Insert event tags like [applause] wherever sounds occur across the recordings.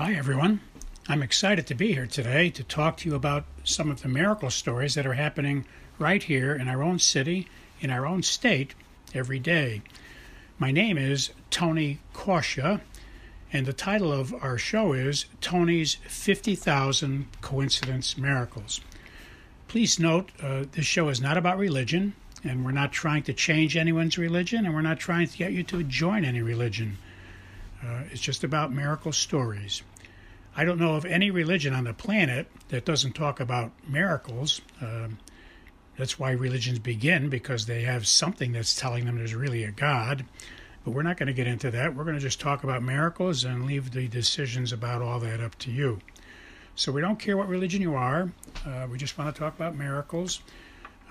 Hi, everyone. I'm excited to be here today to talk to you about some of the miracle stories that are happening right here in our own city, in our own state, every day. My name is Tony Kausha, and the title of our show is Tony's 50,000 Coincidence Miracles. Please note, uh, this show is not about religion, and we're not trying to change anyone's religion, and we're not trying to get you to join any religion. Uh, it's just about miracle stories. I don't know of any religion on the planet that doesn't talk about miracles. Um, that's why religions begin, because they have something that's telling them there's really a God. But we're not going to get into that. We're going to just talk about miracles and leave the decisions about all that up to you. So we don't care what religion you are. Uh, we just want to talk about miracles.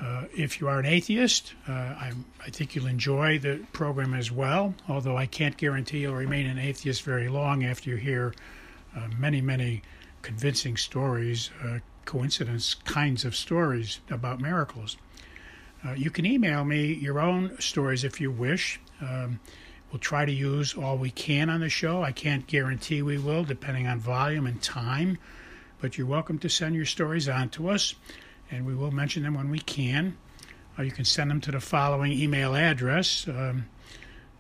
Uh, if you are an atheist, uh, I, I, think you'll enjoy the program as well, although I can't guarantee you'll remain an atheist very long after you hear uh, many, many convincing stories, uh, coincidence kinds of stories about miracles. Uh, you can email me your own stories if you wish. Um, we'll try to use all we can on the show. I can't guarantee we will, depending on volume and time, but you're welcome to send your stories on to us and we will mention them when we can. Uh, you can send them to the following email address. Um,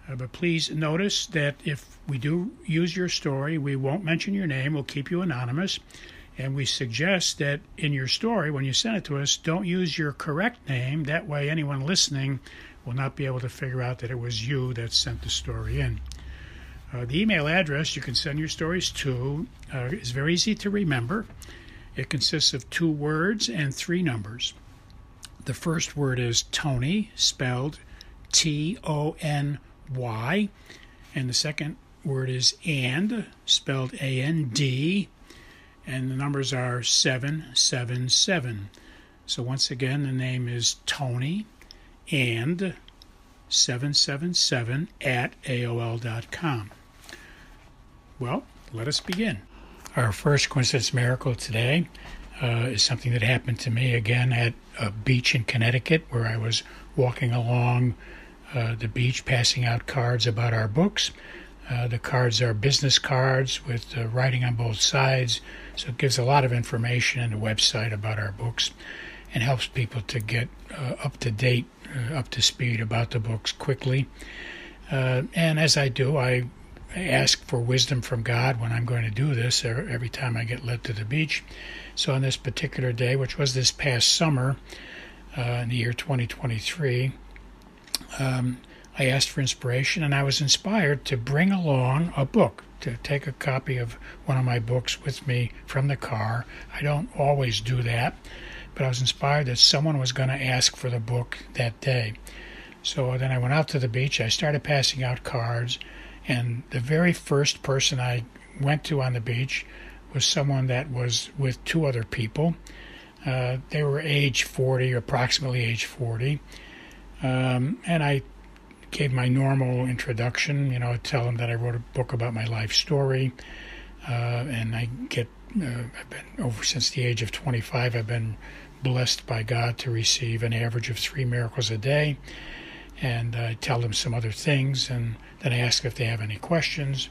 uh, but please notice that if we do use your story, we won't mention your name. We'll keep you anonymous. And we suggest that in your story, when you send it to us, don't use your correct name. That way, anyone listening will not be able to figure out that it was you that sent the story in. Uh, the email address you can send your stories to uh, is very easy to remember. It consists of two words and three numbers. The first word is Tony, spelled T O N Y, and the second word is and, spelled A N D, and the numbers are 777. So once again, the name is Tony and 777 at AOL.com. Well, let us begin. Our first coincidence miracle today uh, is something that happened to me again at a beach in Connecticut where I was walking along uh, the beach passing out cards about our books. Uh, the cards are business cards with uh, writing on both sides, so it gives a lot of information and a website about our books and helps people to get uh, up to date, uh, up to speed about the books quickly. and as I do, I ask for wisdom from God when I'm going to do this every time I get led to the beach. So on this particular day, which was this past summer uh, in the year 2023, um, I asked for inspiration and I was inspired to bring along a book, to take a copy of one of my books with me from the car. I don't always do that, but I was inspired that someone was going to ask for the book that day. So then I went out to the beach. I started passing out cards. And the very first person I went to on the beach was someone that was with two other people. Uh, they were age 40, approximately age 40. Um, and I gave my normal introduction, you know, tell them that I wrote a book about my life story. Uh, and I get, uh, I've been over since the age of 25, I've been blessed by God to receive an average of three miracles a day and I tell them some other things, and then I ask if they have any questions.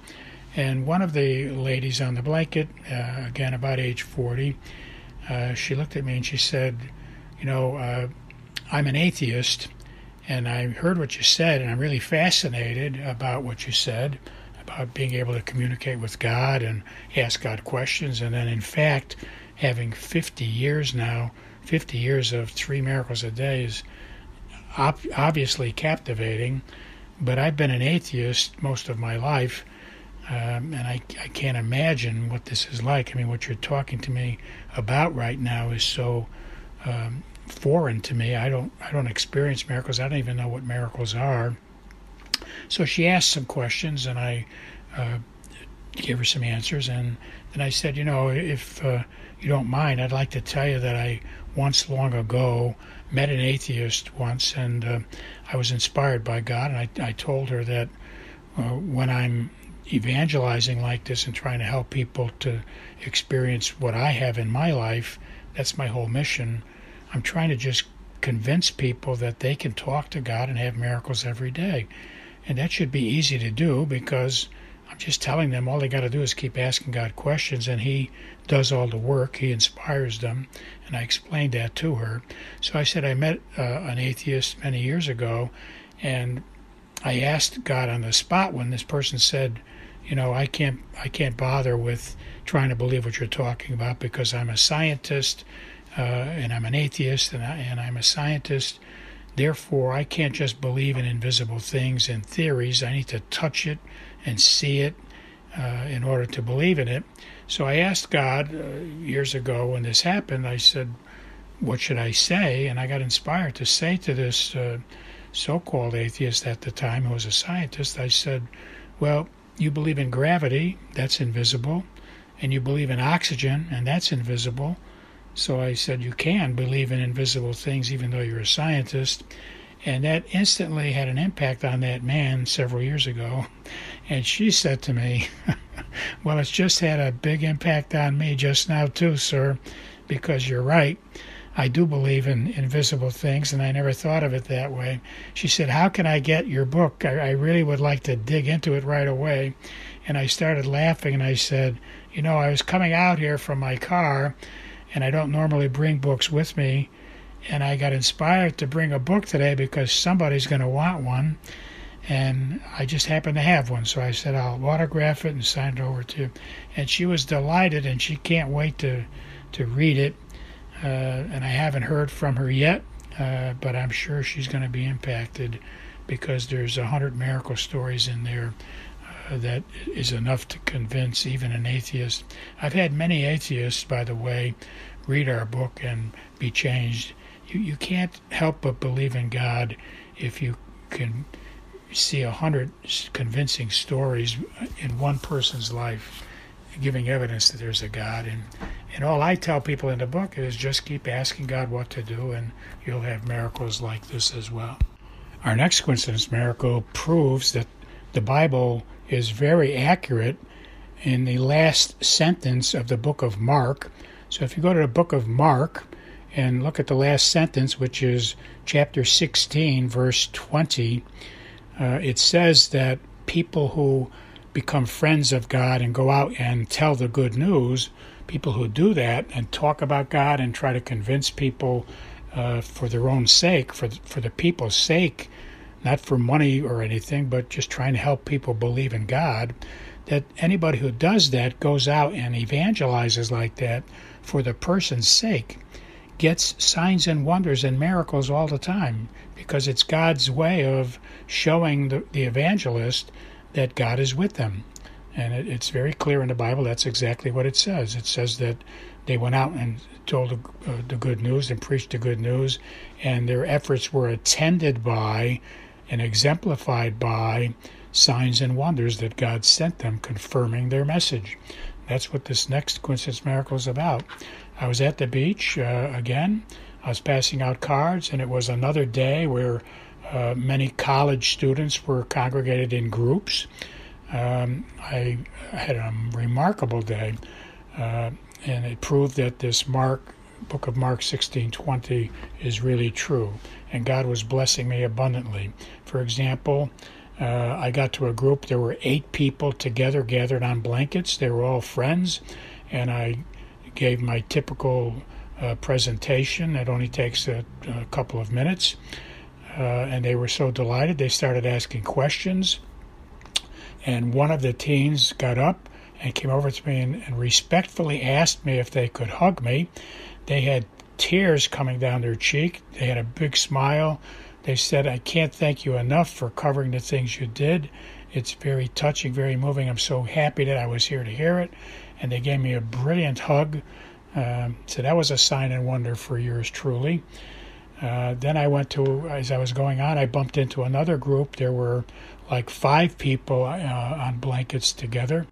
And one of the ladies on the blanket, uh, again about age 40, uh, she looked at me and she said, You know, uh, I'm an atheist, and I heard what you said, and I'm really fascinated about what you said about being able to communicate with God and ask God questions. And then, in fact, having 50 years now, 50 years of three miracles a day is ob- obviously captivating, but I've been an atheist most of my life, um, and I, I can't imagine what this is like. I mean, what you're talking to me about right now is so um, foreign to me. I don't I don't experience miracles. I don't even know what miracles are. So she asked some questions, and I uh, gave her some answers, and then I said, you know, if uh, you don't mind, I'd like to tell you that I once long ago met an atheist once, and uh, I was inspired by God. And I, I told her that uh, when I'm evangelizing like this and trying to help people to experience what I have in my life, that's my whole mission. I'm trying to just convince people that they can talk to God and have miracles every day. And that should be easy to do because I'm just telling them all they got to do is keep asking God questions, and He does all the work. He inspires them, and I explained that to her. So I said I met uh, an atheist many years ago, and I asked God on the spot when this person said, "You know, I can't, I can't bother with trying to believe what you're talking about because I'm a scientist, uh, and I'm an atheist, and, I, and I'm a scientist." Therefore, I can't just believe in invisible things and theories. I need to touch it and see it uh, in order to believe in it. So I asked God uh, years ago when this happened, I said, What should I say? And I got inspired to say to this uh, so called atheist at the time, who was a scientist, I said, Well, you believe in gravity, that's invisible, and you believe in oxygen, and that's invisible. So I said, You can believe in invisible things even though you're a scientist. And that instantly had an impact on that man several years ago. And she said to me, [laughs] Well, it's just had a big impact on me just now, too, sir, because you're right. I do believe in invisible things, and I never thought of it that way. She said, How can I get your book? I, I really would like to dig into it right away. And I started laughing, and I said, You know, I was coming out here from my car, and I don't normally bring books with me and I got inspired to bring a book today because somebody's going to want one, and I just happened to have one. So I said I'll autograph it and sign it over to, you. and she was delighted, and she can't wait to to read it. Uh, and I haven't heard from her yet, uh, but I'm sure she's going to be impacted because there's a hundred miracle stories in there. That is enough to convince even an atheist. I've had many atheists, by the way, read our book and be changed you, you can't help but believe in God if you can see a hundred convincing stories in one person's life giving evidence that there's a God. And, and all I tell people in the book is just keep asking God what to do, and you'll have miracles like this as well. Our next coincidence miracle proves that the Bible is very accurate in the last sentence of the book of Mark. So if you go to the book of Mark, and look at the last sentence, which is chapter 16, verse 20. Uh, it says that people who become friends of God and go out and tell the good news, people who do that and talk about God and try to convince people uh, for their own sake, for for the people's sake, not for money or anything, but just trying to help people believe in God. That anybody who does that goes out and evangelizes like that for the person's sake gets signs and wonders and miracles all the time because it's God's way of showing the, the evangelist that God is with them. And it, it's very clear in the Bible that's exactly what it says. It says that they went out and told the, uh, the good news and preached the good news, and their efforts were attended by and exemplified by signs and wonders that God sent them, confirming their message. That's what this next coincidence miracle is about. I was at the beach uh, again. I was passing out cards, and it was another day where uh, many college students were congregated in groups. Um, I had a remarkable day, uh, and it proved that this Mark book of Mark 16:20 is really true, and God was blessing me abundantly. For example, uh, I got to a group. There were eight people together, gathered on blankets. They were all friends, and I gave my typical uh, presentation. It only takes a, a couple of minutes. Uh, and they were so delighted, they started asking questions. And one of the teens got up and came over to me and, and respectfully asked me if they could hug me. They had tears coming down their cheek, they had a big smile. They said, I can't thank you enough for covering the things you did. It's very touching, very moving. I'm so happy that I was here to hear it and they gave me a brilliant hug. Uh, so that was a sign and wonder for yours truly. Uh, then I went to, as I was going on, I bumped into another group. There were like five people uh, on blankets together.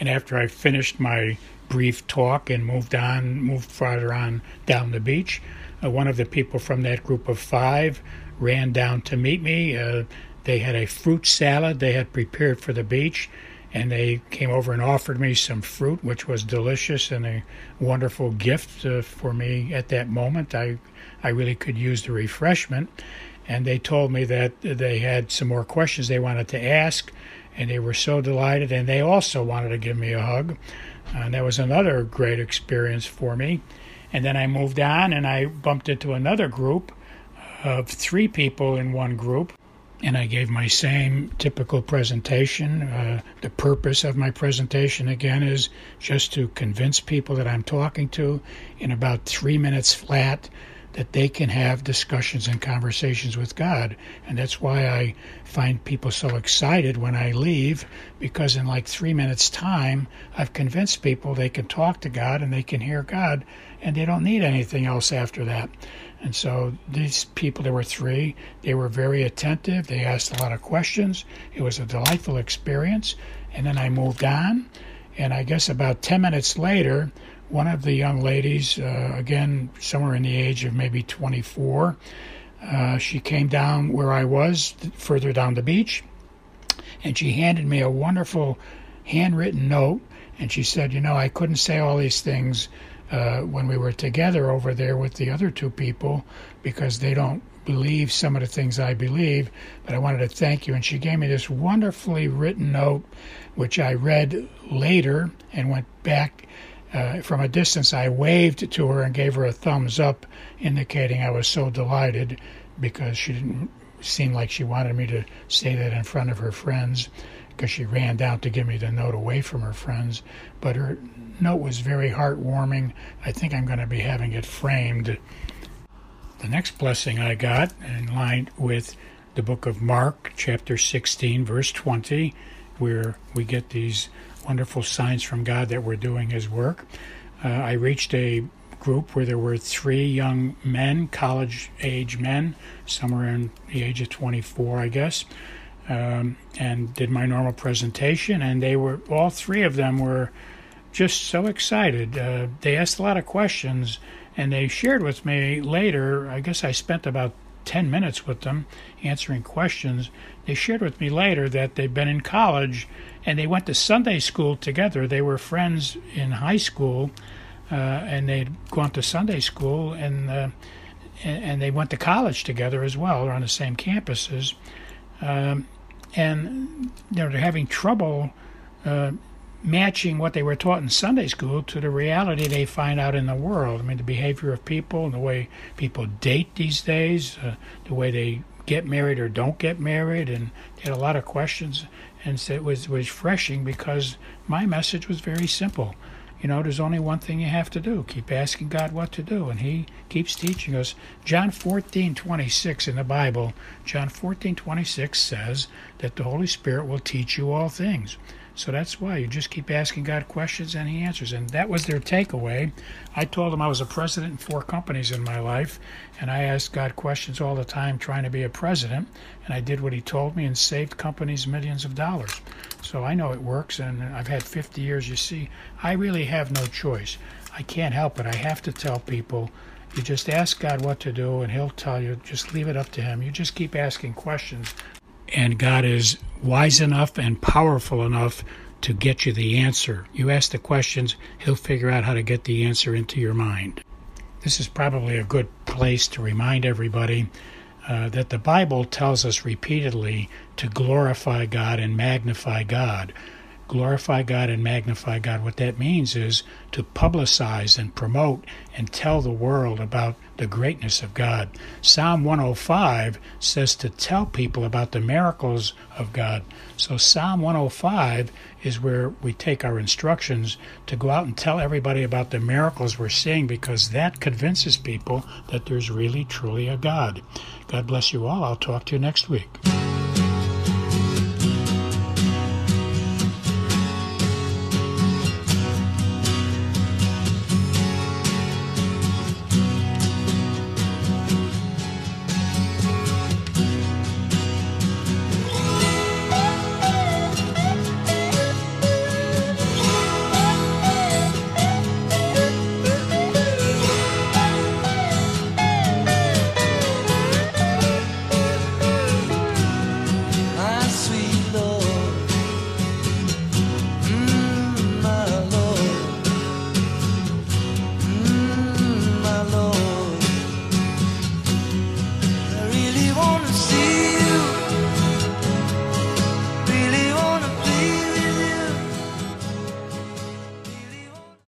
And after I finished my brief talk and moved on, moved farther on down the beach, uh, one of the people from that group of five ran down to meet me. Uh, they had a fruit salad they had prepared for the beach and they came over and offered me some fruit, which was delicious and a wonderful gift uh, for me at that moment. I, I really could use the refreshment. And they told me that they had some more questions they wanted to ask, and they were so delighted, and they also wanted to give me a hug. And that was another great experience for me. And then I moved on and I bumped into another group of three people in one group. And I gave my same typical presentation. Uh, the purpose of my presentation, again, is just to convince people that I'm talking to in about three minutes flat that they can have discussions and conversations with God. And that's why I find people so excited when I leave, because in like three minutes' time, I've convinced people they can talk to God and they can hear God, and they don't need anything else after that. And so these people, there were three, they were very attentive. They asked a lot of questions. It was a delightful experience. And then I moved on. And I guess about 10 minutes later, one of the young ladies, uh, again, somewhere in the age of maybe 24, uh, she came down where I was, further down the beach, and she handed me a wonderful handwritten note. And she said, You know, I couldn't say all these things uh, when we were together over there with the other two people because they don't believe some of the things I believe, but I wanted to thank you. And she gave me this wonderfully written note, which I read later and went back uh, from a distance, I waved to her and gave her a thumbs up, indicating I was so delighted because she didn't seem like she wanted me to say that in front of her friends because she ran down to give me the note away from her friends. But her note was very heartwarming. I think I'm going to be having it framed. The next blessing I got, in line with the book of Mark, chapter 16, verse 20, where we get these wonderful signs from God that we're doing His work. Uh, I reached a group where there were three young men, college age men, somewhere in the age of 24, I guess, um, and did my normal presentation. And they were, all three of them were just so excited. Uh, they asked a lot of questions, and they shared with me later. I guess I spent about 10 minutes with them answering questions. They shared with me later that they've been in college and they went to Sunday school together. They were friends in high school, uh, and they'd gone to Sunday school, and, uh, and they went to college together as well, on the same campuses. Um, and they're having trouble uh, matching what they were taught in Sunday school to the reality they find out in the world. I mean, the behavior of people and the way people date these days, uh, the way they get married or don't get married, and they had a lot of questions and so it was refreshing because my message was very simple. You know, there's only one thing you have to do: keep asking God what to do, and He keeps teaching us. John 14:26 in the Bible, John 14:26 says that the Holy Spirit will teach you all things. So that's why you just keep asking God questions and He answers. And that was their takeaway. I told them I was a president in four companies in my life, and I asked God questions all the time trying to be a president. And I did what He told me and saved companies millions of dollars. So I know it works, and I've had 50 years. You see, I really have no choice. I can't help it. I have to tell people you just ask God what to do, and He'll tell you. Just leave it up to Him. You just keep asking questions and God is wise enough and powerful enough to get you the answer. You ask the questions, He'll figure out how to get the answer into your mind. This is probably a good place to remind everybody uh, that the Bible tells us repeatedly to glorify God and magnify God glorify God and magnify God. What that means is to publicize and promote and tell the world about the greatness of God. Psalm 105 says to tell people about the miracles of God. So, Psalm 105 is where we take our instructions to go out and tell everybody about the miracles we're seeing because that convinces people that there's really, truly a God. God bless you all. I'll talk to you next week.